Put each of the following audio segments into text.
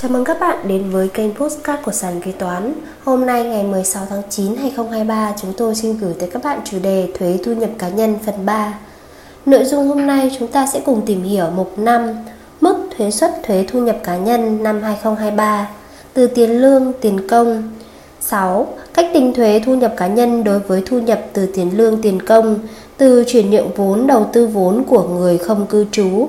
Chào mừng các bạn đến với kênh Postcard của Sàn Kế Toán. Hôm nay ngày 16 tháng 9 2023, chúng tôi xin gửi tới các bạn chủ đề Thuế thu nhập cá nhân phần 3. Nội dung hôm nay chúng ta sẽ cùng tìm hiểu mục 5 Mức thuế suất thuế thu nhập cá nhân năm 2023 từ tiền lương, tiền công. 6. Cách tính thuế thu nhập cá nhân đối với thu nhập từ tiền lương, tiền công, từ chuyển nhượng vốn, đầu tư vốn của người không cư trú.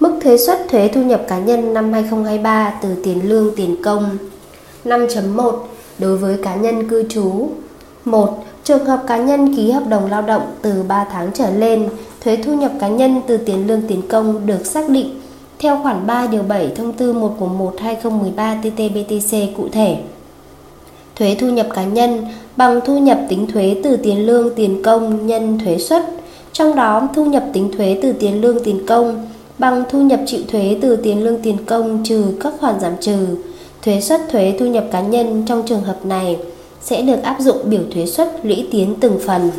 Mức thuế suất thuế thu nhập cá nhân năm 2023 từ tiền lương tiền công 5.1 Đối với cá nhân cư trú 1. Trường hợp cá nhân ký hợp đồng lao động từ 3 tháng trở lên, thuế thu nhập cá nhân từ tiền lương tiền công được xác định theo khoản 3 điều 7 thông tư 141 2013 TT-BTC cụ thể. Thuế thu nhập cá nhân bằng thu nhập tính thuế từ tiền lương tiền công nhân thuế suất, trong đó thu nhập tính thuế từ tiền lương tiền công bằng thu nhập chịu thuế từ tiền lương tiền công trừ các khoản giảm trừ. Thuế suất thuế thu nhập cá nhân trong trường hợp này sẽ được áp dụng biểu thuế suất lũy tiến từng phần.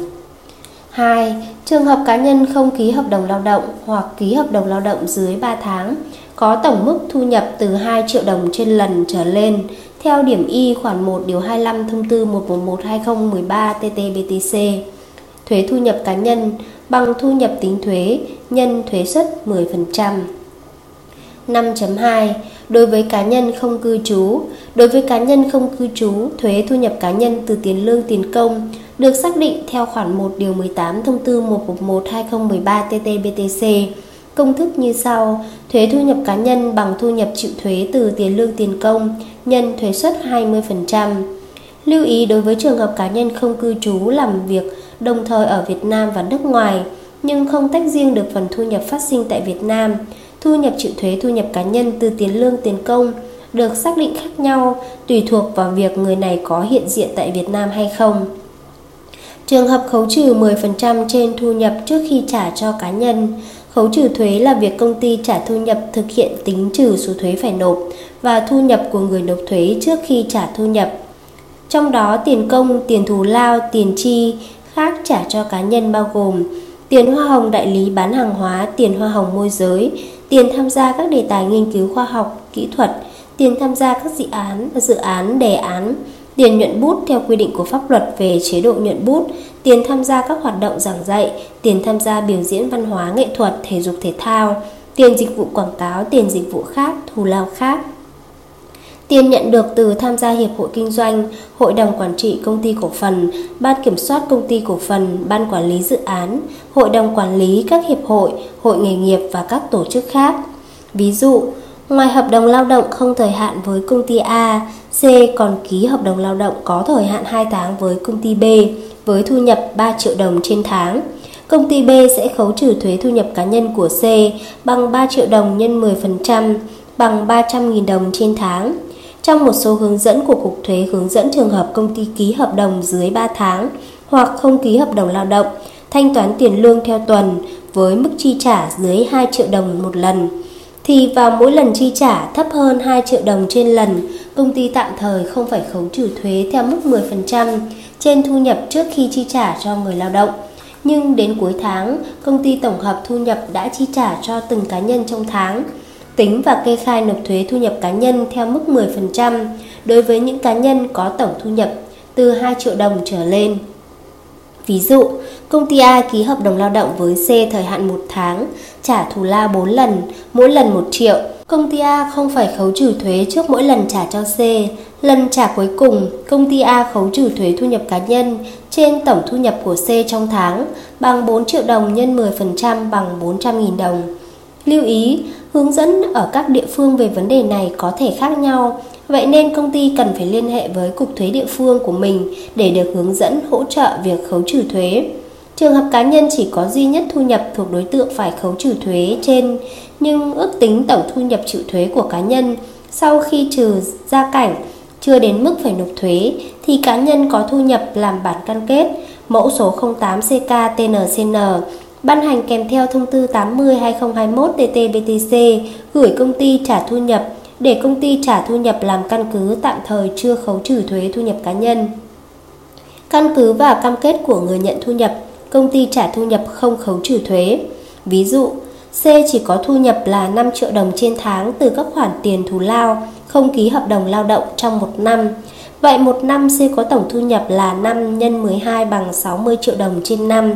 2. Trường hợp cá nhân không ký hợp đồng lao động hoặc ký hợp đồng lao động dưới 3 tháng có tổng mức thu nhập từ 2 triệu đồng trên lần trở lên theo điểm Y khoản 1 điều 25 thông tư 111-2013-TT-BTC. Thuế thu nhập cá nhân bằng thu nhập tính thuế nhân thuế suất 10%. 5.2 Đối với cá nhân không cư trú Đối với cá nhân không cư trú, thuế thu nhập cá nhân từ tiền lương tiền công được xác định theo khoản 1 điều 18 thông tư 111-2013-TT-BTC. Công thức như sau: thuế thu nhập cá nhân bằng thu nhập chịu thuế từ tiền lương tiền công nhân thuế suất 20%. Lưu ý đối với trường hợp cá nhân không cư trú làm việc đồng thời ở Việt Nam và nước ngoài nhưng không tách riêng được phần thu nhập phát sinh tại Việt Nam, thu nhập chịu thuế thu nhập cá nhân từ tiền lương tiền công được xác định khác nhau tùy thuộc vào việc người này có hiện diện tại Việt Nam hay không. Trường hợp khấu trừ 10% trên thu nhập trước khi trả cho cá nhân. Khấu trừ thuế là việc công ty trả thu nhập thực hiện tính trừ số thuế phải nộp và thu nhập của người nộp thuế trước khi trả thu nhập. Trong đó tiền công, tiền thù lao, tiền chi trả cho cá nhân bao gồm tiền hoa hồng đại lý bán hàng hóa, tiền hoa hồng môi giới, tiền tham gia các đề tài nghiên cứu khoa học, kỹ thuật, tiền tham gia các dự án, dự án, đề án, tiền nhuận bút theo quy định của pháp luật về chế độ nhuận bút, tiền tham gia các hoạt động giảng dạy, tiền tham gia biểu diễn văn hóa nghệ thuật, thể dục thể thao, tiền dịch vụ quảng cáo, tiền dịch vụ khác, thù lao khác. Tiền nhận được từ tham gia hiệp hội kinh doanh, hội đồng quản trị công ty cổ phần, ban kiểm soát công ty cổ phần, ban quản lý dự án, hội đồng quản lý các hiệp hội, hội nghề nghiệp và các tổ chức khác. Ví dụ, ngoài hợp đồng lao động không thời hạn với công ty A, C còn ký hợp đồng lao động có thời hạn 2 tháng với công ty B với thu nhập 3 triệu đồng trên tháng. Công ty B sẽ khấu trừ thuế thu nhập cá nhân của C bằng 3 triệu đồng nhân 10% bằng 300.000 đồng trên tháng. Trong một số hướng dẫn của Cục Thuế hướng dẫn trường hợp công ty ký hợp đồng dưới 3 tháng hoặc không ký hợp đồng lao động, thanh toán tiền lương theo tuần với mức chi trả dưới 2 triệu đồng một lần thì vào mỗi lần chi trả thấp hơn 2 triệu đồng trên lần, công ty tạm thời không phải khấu trừ thuế theo mức 10% trên thu nhập trước khi chi trả cho người lao động. Nhưng đến cuối tháng, công ty tổng hợp thu nhập đã chi trả cho từng cá nhân trong tháng tính và kê khai nộp thuế thu nhập cá nhân theo mức 10% đối với những cá nhân có tổng thu nhập từ 2 triệu đồng trở lên. Ví dụ, công ty A ký hợp đồng lao động với C thời hạn 1 tháng, trả thù lao 4 lần, mỗi lần 1 triệu. Công ty A không phải khấu trừ thuế trước mỗi lần trả cho C. Lần trả cuối cùng, công ty A khấu trừ thuế thu nhập cá nhân trên tổng thu nhập của C trong tháng bằng 4 triệu đồng nhân 10% bằng 400.000 đồng. Lưu ý, hướng dẫn ở các địa phương về vấn đề này có thể khác nhau, vậy nên công ty cần phải liên hệ với cục thuế địa phương của mình để được hướng dẫn hỗ trợ việc khấu trừ thuế. Trường hợp cá nhân chỉ có duy nhất thu nhập thuộc đối tượng phải khấu trừ thuế trên, nhưng ước tính tổng thu nhập chịu thuế của cá nhân sau khi trừ gia cảnh chưa đến mức phải nộp thuế thì cá nhân có thu nhập làm bản cam kết mẫu số 08 CK TNCN ban hành kèm theo thông tư 80/2021/TT-BTC gửi công ty trả thu nhập để công ty trả thu nhập làm căn cứ tạm thời chưa khấu trừ thuế thu nhập cá nhân. Căn cứ vào cam kết của người nhận thu nhập, công ty trả thu nhập không khấu trừ thuế. Ví dụ, C chỉ có thu nhập là 5 triệu đồng trên tháng từ các khoản tiền thù lao, không ký hợp đồng lao động trong một năm. Vậy một năm C có tổng thu nhập là 5 nhân 12 bằng 60 triệu đồng trên năm.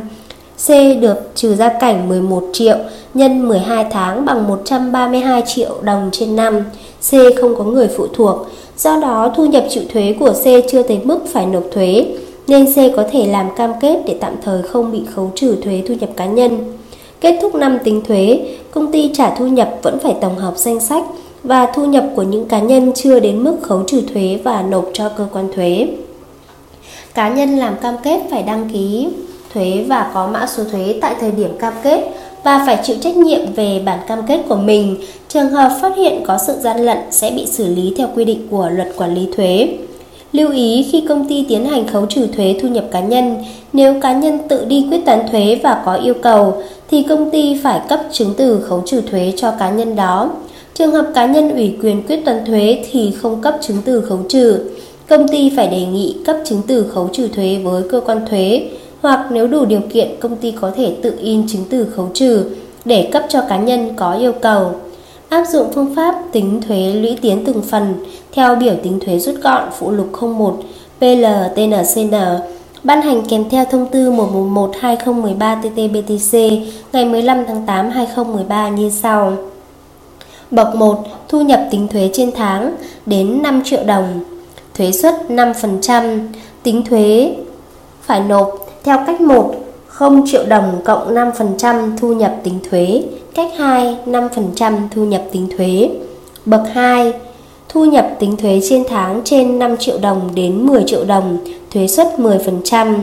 C được trừ gia cảnh 11 triệu nhân 12 tháng bằng 132 triệu đồng trên năm. C không có người phụ thuộc, do đó thu nhập chịu thuế của C chưa tới mức phải nộp thuế, nên C có thể làm cam kết để tạm thời không bị khấu trừ thuế thu nhập cá nhân. Kết thúc năm tính thuế, công ty trả thu nhập vẫn phải tổng hợp danh sách và thu nhập của những cá nhân chưa đến mức khấu trừ thuế và nộp cho cơ quan thuế. Cá nhân làm cam kết phải đăng ký thuế và có mã số thuế tại thời điểm cam kết và phải chịu trách nhiệm về bản cam kết của mình. Trường hợp phát hiện có sự gian lận sẽ bị xử lý theo quy định của luật quản lý thuế. Lưu ý khi công ty tiến hành khấu trừ thuế thu nhập cá nhân, nếu cá nhân tự đi quyết toán thuế và có yêu cầu thì công ty phải cấp chứng từ khấu trừ thuế cho cá nhân đó. Trường hợp cá nhân ủy quyền quyết toán thuế thì không cấp chứng từ khấu trừ. Công ty phải đề nghị cấp chứng từ khấu trừ thuế với cơ quan thuế hoặc nếu đủ điều kiện, công ty có thể tự in chứng từ khấu trừ để cấp cho cá nhân có yêu cầu. Áp dụng phương pháp tính thuế lũy tiến từng phần theo biểu tính thuế rút gọn, phụ lục 01 PLTNCN ban hành kèm theo thông tư 111-2013-TT-BTC ngày 15 tháng 8 2013 như sau. Bậc 1. Thu nhập tính thuế trên tháng đến 5 triệu đồng. Thuế suất 5%. Tính thuế phải nộp theo cách 1 0 triệu đồng cộng 5% thu nhập tính thuế. Cách 2 5% thu nhập tính thuế. Bậc 2 Thu nhập tính thuế trên tháng trên 5 triệu đồng đến 10 triệu đồng, thuế suất 10%.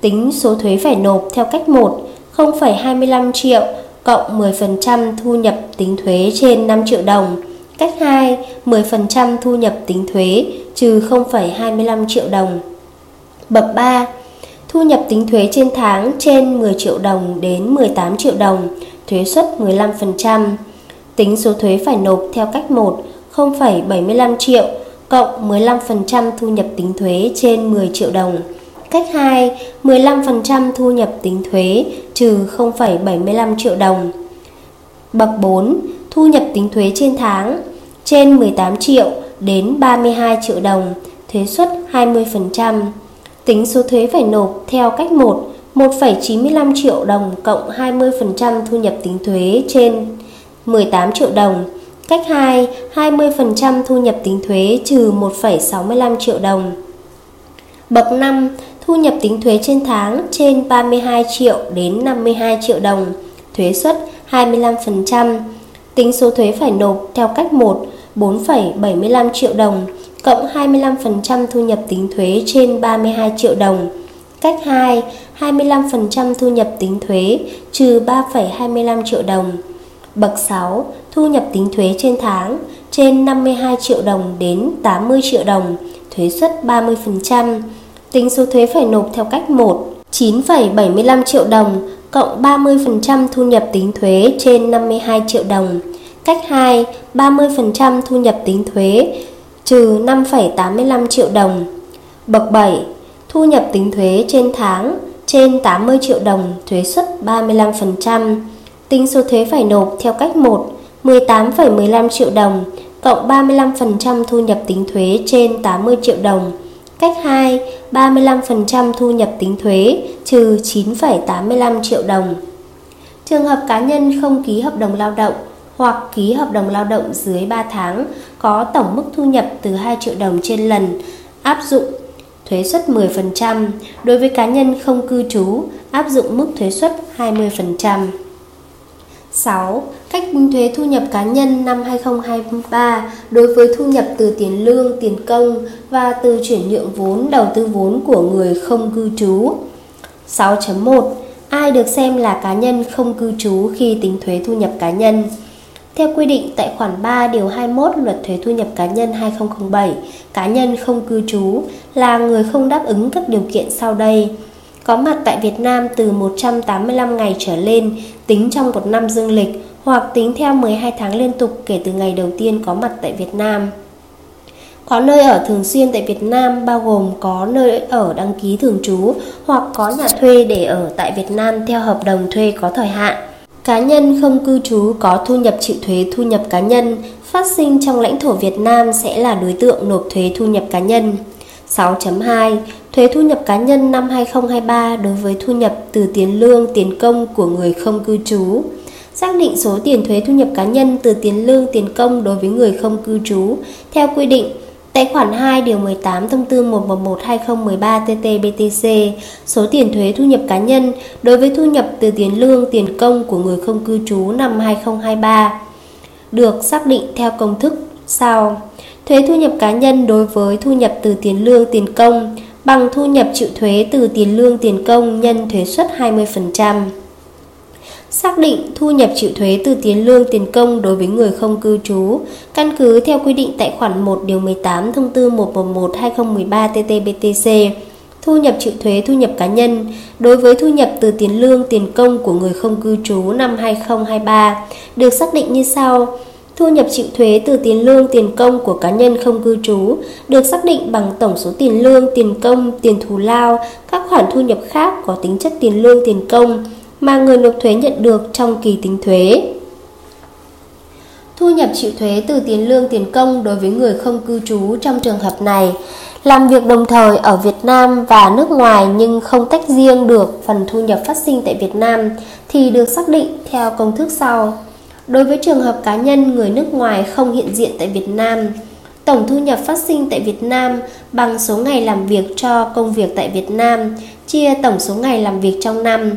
Tính số thuế phải nộp theo cách 1, 0,25 triệu cộng 10% thu nhập tính thuế trên 5 triệu đồng. Cách 2, 10% thu nhập tính thuế trừ 0,25 triệu đồng. Bậc 3, thu nhập tính thuế trên tháng trên 10 triệu đồng đến 18 triệu đồng, thuế suất 15%. Tính số thuế phải nộp theo cách 1, 0,75 triệu cộng 15% thu nhập tính thuế trên 10 triệu đồng. Cách 2, 15% thu nhập tính thuế trừ 0,75 triệu đồng. Bậc 4, thu nhập tính thuế trên tháng trên 18 triệu đến 32 triệu đồng, thuế suất 20%. Tính số thuế phải nộp theo cách 1, 1,95 triệu đồng cộng 20% thu nhập tính thuế trên 18 triệu đồng Cách 2, 20% thu nhập tính thuế trừ 1,65 triệu đồng. Bậc 5, thu nhập tính thuế trên tháng trên 32 triệu đến 52 triệu đồng, thuế suất 25%. Tính số thuế phải nộp theo cách 1, 4,75 triệu đồng cộng 25% thu nhập tính thuế trên 32 triệu đồng. Cách 2, 25% thu nhập tính thuế trừ 3,25 triệu đồng. Bậc 6, thu nhập tính thuế trên tháng trên 52 triệu đồng đến 80 triệu đồng, thuế suất 30%. Tính số thuế phải nộp theo cách 1, 9,75 triệu đồng cộng 30% thu nhập tính thuế trên 52 triệu đồng. Cách 2, 30% thu nhập tính thuế trừ 5,85 triệu đồng. Bậc 7, thu nhập tính thuế trên tháng trên 80 triệu đồng, thuế suất 35%. Tính số thuế phải nộp theo cách 1, 18,15 triệu đồng cộng 35% thu nhập tính thuế trên 80 triệu đồng. Cách 2, 35% thu nhập tính thuế trừ 9,85 triệu đồng. Trường hợp cá nhân không ký hợp đồng lao động hoặc ký hợp đồng lao động dưới 3 tháng có tổng mức thu nhập từ 2 triệu đồng trên lần áp dụng thuế suất 10%, đối với cá nhân không cư trú áp dụng mức thuế suất 20%. 6. Cách tính thuế thu nhập cá nhân năm 2023 đối với thu nhập từ tiền lương, tiền công và từ chuyển nhượng vốn, đầu tư vốn của người không cư trú. 6.1. Ai được xem là cá nhân không cư trú khi tính thuế thu nhập cá nhân? Theo quy định tại khoản 3 điều 21 Luật thuế thu nhập cá nhân 2007, cá nhân không cư trú là người không đáp ứng các điều kiện sau đây. Có mặt tại Việt Nam từ 185 ngày trở lên tính trong một năm dương lịch hoặc tính theo 12 tháng liên tục kể từ ngày đầu tiên có mặt tại Việt Nam. Có nơi ở thường xuyên tại Việt Nam bao gồm có nơi ở đăng ký thường trú hoặc có nhà thuê để ở tại Việt Nam theo hợp đồng thuê có thời hạn. Cá nhân không cư trú có thu nhập chịu thuế thu nhập cá nhân phát sinh trong lãnh thổ Việt Nam sẽ là đối tượng nộp thuế thu nhập cá nhân. 6.2 Thuế thu nhập cá nhân năm 2023 đối với thu nhập từ tiền lương, tiền công của người không cư trú. Xác định số tiền thuế thu nhập cá nhân từ tiền lương, tiền công đối với người không cư trú theo quy định Tại khoản 2 điều 18 thông tư 111-2013-TT-BTC, số tiền thuế thu nhập cá nhân đối với thu nhập từ tiền lương, tiền công của người không cư trú năm 2023 được xác định theo công thức sau. Thuế thu nhập cá nhân đối với thu nhập từ tiền lương, tiền công bằng thu nhập chịu thuế từ tiền lương, tiền công nhân thuế suất 20% xác định thu nhập chịu thuế từ tiền lương tiền công đối với người không cư trú, căn cứ theo quy định tại khoản 1 điều 18 thông tư 111/2013/TT-BTC. Thu nhập chịu thuế thu nhập cá nhân đối với thu nhập từ tiền lương tiền công của người không cư trú năm 2023 được xác định như sau: Thu nhập chịu thuế từ tiền lương tiền công của cá nhân không cư trú được xác định bằng tổng số tiền lương, tiền công, tiền thù lao, các khoản thu nhập khác có tính chất tiền lương tiền công mà người nộp thuế nhận được trong kỳ tính thuế. Thu nhập chịu thuế từ tiền lương tiền công đối với người không cư trú trong trường hợp này làm việc đồng thời ở Việt Nam và nước ngoài nhưng không tách riêng được phần thu nhập phát sinh tại Việt Nam thì được xác định theo công thức sau. Đối với trường hợp cá nhân người nước ngoài không hiện diện tại Việt Nam, tổng thu nhập phát sinh tại Việt Nam bằng số ngày làm việc cho công việc tại Việt Nam chia tổng số ngày làm việc trong năm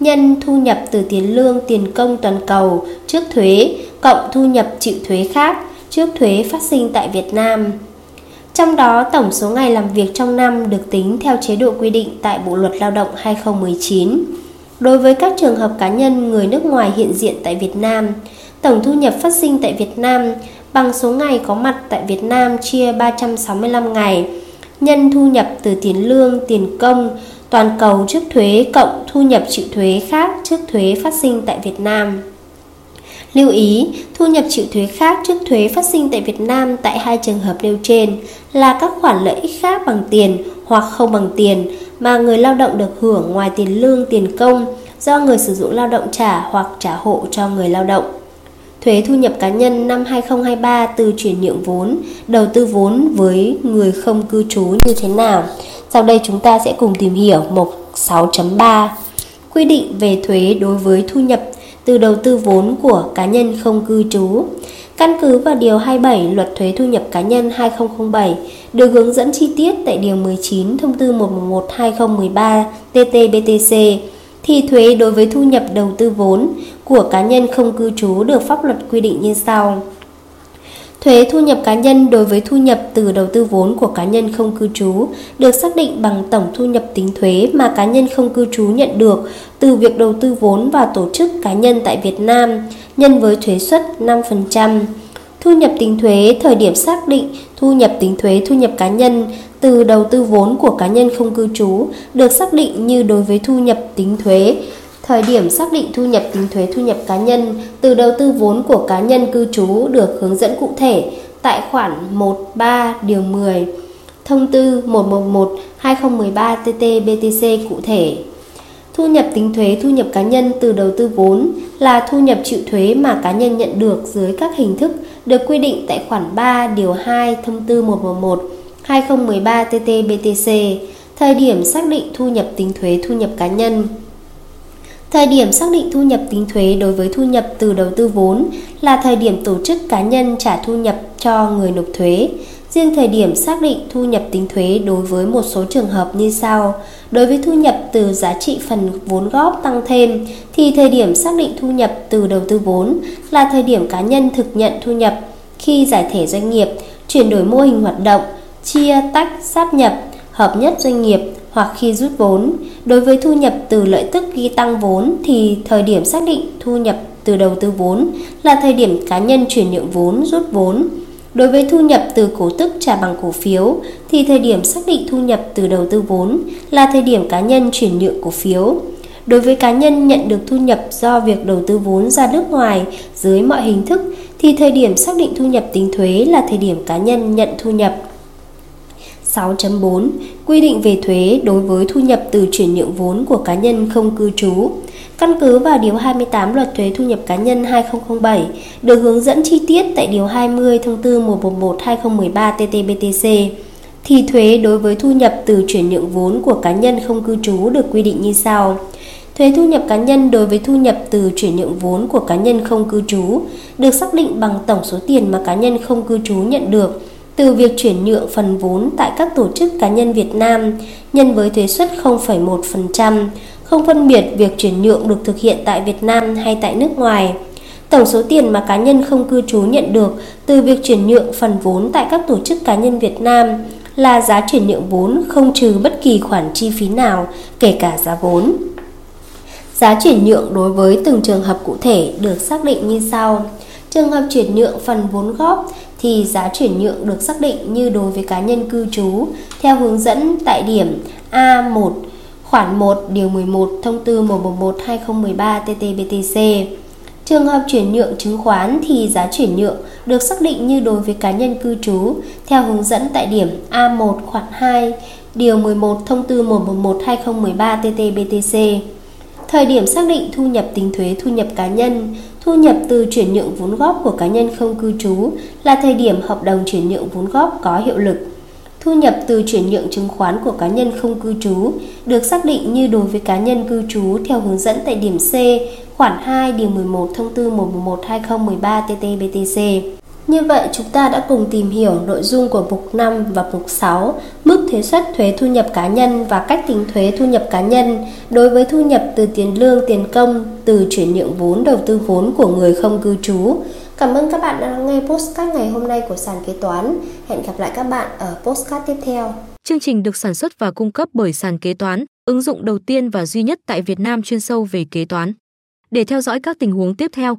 nhân thu nhập từ tiền lương tiền công toàn cầu trước thuế cộng thu nhập chịu thuế khác trước thuế phát sinh tại Việt Nam. Trong đó, tổng số ngày làm việc trong năm được tính theo chế độ quy định tại Bộ Luật Lao động 2019. Đối với các trường hợp cá nhân người nước ngoài hiện diện tại Việt Nam, tổng thu nhập phát sinh tại Việt Nam bằng số ngày có mặt tại Việt Nam chia 365 ngày, nhân thu nhập từ tiền lương, tiền công, toàn cầu trước thuế cộng thu nhập chịu thuế khác trước thuế phát sinh tại Việt Nam. Lưu ý, thu nhập chịu thuế khác trước thuế phát sinh tại Việt Nam tại hai trường hợp nêu trên là các khoản lợi ích khác bằng tiền hoặc không bằng tiền mà người lao động được hưởng ngoài tiền lương tiền công do người sử dụng lao động trả hoặc trả hộ cho người lao động. Thuế thu nhập cá nhân năm 2023 từ chuyển nhượng vốn, đầu tư vốn với người không cư trú như thế nào? Sau đây chúng ta sẽ cùng tìm hiểu mục 6.3 Quy định về thuế đối với thu nhập từ đầu tư vốn của cá nhân không cư trú. Căn cứ vào Điều 27 Luật Thuế Thu nhập Cá nhân 2007 được hướng dẫn chi tiết tại Điều 19 Thông tư 111-2013 TT-BTC thì thuế đối với thu nhập đầu tư vốn của cá nhân không cư trú được pháp luật quy định như sau. Thuế thu nhập cá nhân đối với thu nhập từ đầu tư vốn của cá nhân không cư trú được xác định bằng tổng thu nhập tính thuế mà cá nhân không cư trú nhận được từ việc đầu tư vốn vào tổ chức cá nhân tại Việt Nam nhân với thuế suất 5%. Thu nhập tính thuế, thời điểm xác định thu nhập tính thuế, thu nhập cá nhân từ đầu tư vốn của cá nhân không cư trú được xác định như đối với thu nhập tính thuế Thời điểm xác định thu nhập tính thuế thu nhập cá nhân từ đầu tư vốn của cá nhân cư trú được hướng dẫn cụ thể tại khoản 13 điều 10 Thông tư 111-2013-TT-BTC cụ thể. Thu nhập tính thuế thu nhập cá nhân từ đầu tư vốn là thu nhập chịu thuế mà cá nhân nhận được dưới các hình thức được quy định tại khoản 3 điều 2 Thông tư 111-2013-TT-BTC. Thời điểm xác định thu nhập tính thuế thu nhập cá nhân Thời điểm xác định thu nhập tính thuế đối với thu nhập từ đầu tư vốn là thời điểm tổ chức cá nhân trả thu nhập cho người nộp thuế. Riêng thời điểm xác định thu nhập tính thuế đối với một số trường hợp như sau. Đối với thu nhập từ giá trị phần vốn góp tăng thêm thì thời điểm xác định thu nhập từ đầu tư vốn là thời điểm cá nhân thực nhận thu nhập khi giải thể doanh nghiệp, chuyển đổi mô hình hoạt động, chia tách sáp nhập, hợp nhất doanh nghiệp hoặc khi rút vốn. Đối với thu nhập từ lợi tức ghi tăng vốn thì thời điểm xác định thu nhập từ đầu tư vốn là thời điểm cá nhân chuyển nhượng vốn, rút vốn. Đối với thu nhập từ cổ tức trả bằng cổ phiếu thì thời điểm xác định thu nhập từ đầu tư vốn là thời điểm cá nhân chuyển nhượng cổ phiếu. Đối với cá nhân nhận được thu nhập do việc đầu tư vốn ra nước ngoài dưới mọi hình thức thì thời điểm xác định thu nhập tính thuế là thời điểm cá nhân nhận thu nhập. 6.4 Quy định về thuế đối với thu nhập từ chuyển nhượng vốn của cá nhân không cư trú. Căn cứ vào Điều 28 Luật Thuế Thu nhập Cá nhân 2007 được hướng dẫn chi tiết tại Điều 20 Thông tư 111-2013-TT-BTC, thì thuế đối với thu nhập từ chuyển nhượng vốn của cá nhân không cư trú được quy định như sau. Thuế thu nhập cá nhân đối với thu nhập từ chuyển nhượng vốn của cá nhân không cư trú được xác định bằng tổng số tiền mà cá nhân không cư trú nhận được từ việc chuyển nhượng phần vốn tại các tổ chức cá nhân Việt Nam nhân với thuế suất 0,1%, không phân biệt việc chuyển nhượng được thực hiện tại Việt Nam hay tại nước ngoài. Tổng số tiền mà cá nhân không cư trú nhận được từ việc chuyển nhượng phần vốn tại các tổ chức cá nhân Việt Nam là giá chuyển nhượng vốn không trừ bất kỳ khoản chi phí nào, kể cả giá vốn. Giá chuyển nhượng đối với từng trường hợp cụ thể được xác định như sau. Trường hợp chuyển nhượng phần vốn góp thì giá chuyển nhượng được xác định như đối với cá nhân cư trú theo hướng dẫn tại điểm A1 khoản 1 điều 11 thông tư 111/2013/TT-BTC. Trường hợp chuyển nhượng chứng khoán thì giá chuyển nhượng được xác định như đối với cá nhân cư trú theo hướng dẫn tại điểm A1 khoản 2 điều 11 thông tư 111/2013/TT-BTC. Thời điểm xác định thu nhập tính thuế thu nhập cá nhân, thu nhập từ chuyển nhượng vốn góp của cá nhân không cư trú là thời điểm hợp đồng chuyển nhượng vốn góp có hiệu lực. Thu nhập từ chuyển nhượng chứng khoán của cá nhân không cư trú được xác định như đối với cá nhân cư trú theo hướng dẫn tại điểm C, khoản 2 điều 11 thông tư 111/2013/TT-BTC. Như vậy chúng ta đã cùng tìm hiểu nội dung của mục 5 và mục 6, mức thuế suất thuế thu nhập cá nhân và cách tính thuế thu nhập cá nhân đối với thu nhập từ tiền lương, tiền công, từ chuyển nhượng vốn, đầu tư vốn của người không cư trú. Cảm ơn các bạn đã nghe postcard ngày hôm nay của sàn kế toán. Hẹn gặp lại các bạn ở postcard tiếp theo. Chương trình được sản xuất và cung cấp bởi sàn kế toán, ứng dụng đầu tiên và duy nhất tại Việt Nam chuyên sâu về kế toán. Để theo dõi các tình huống tiếp theo,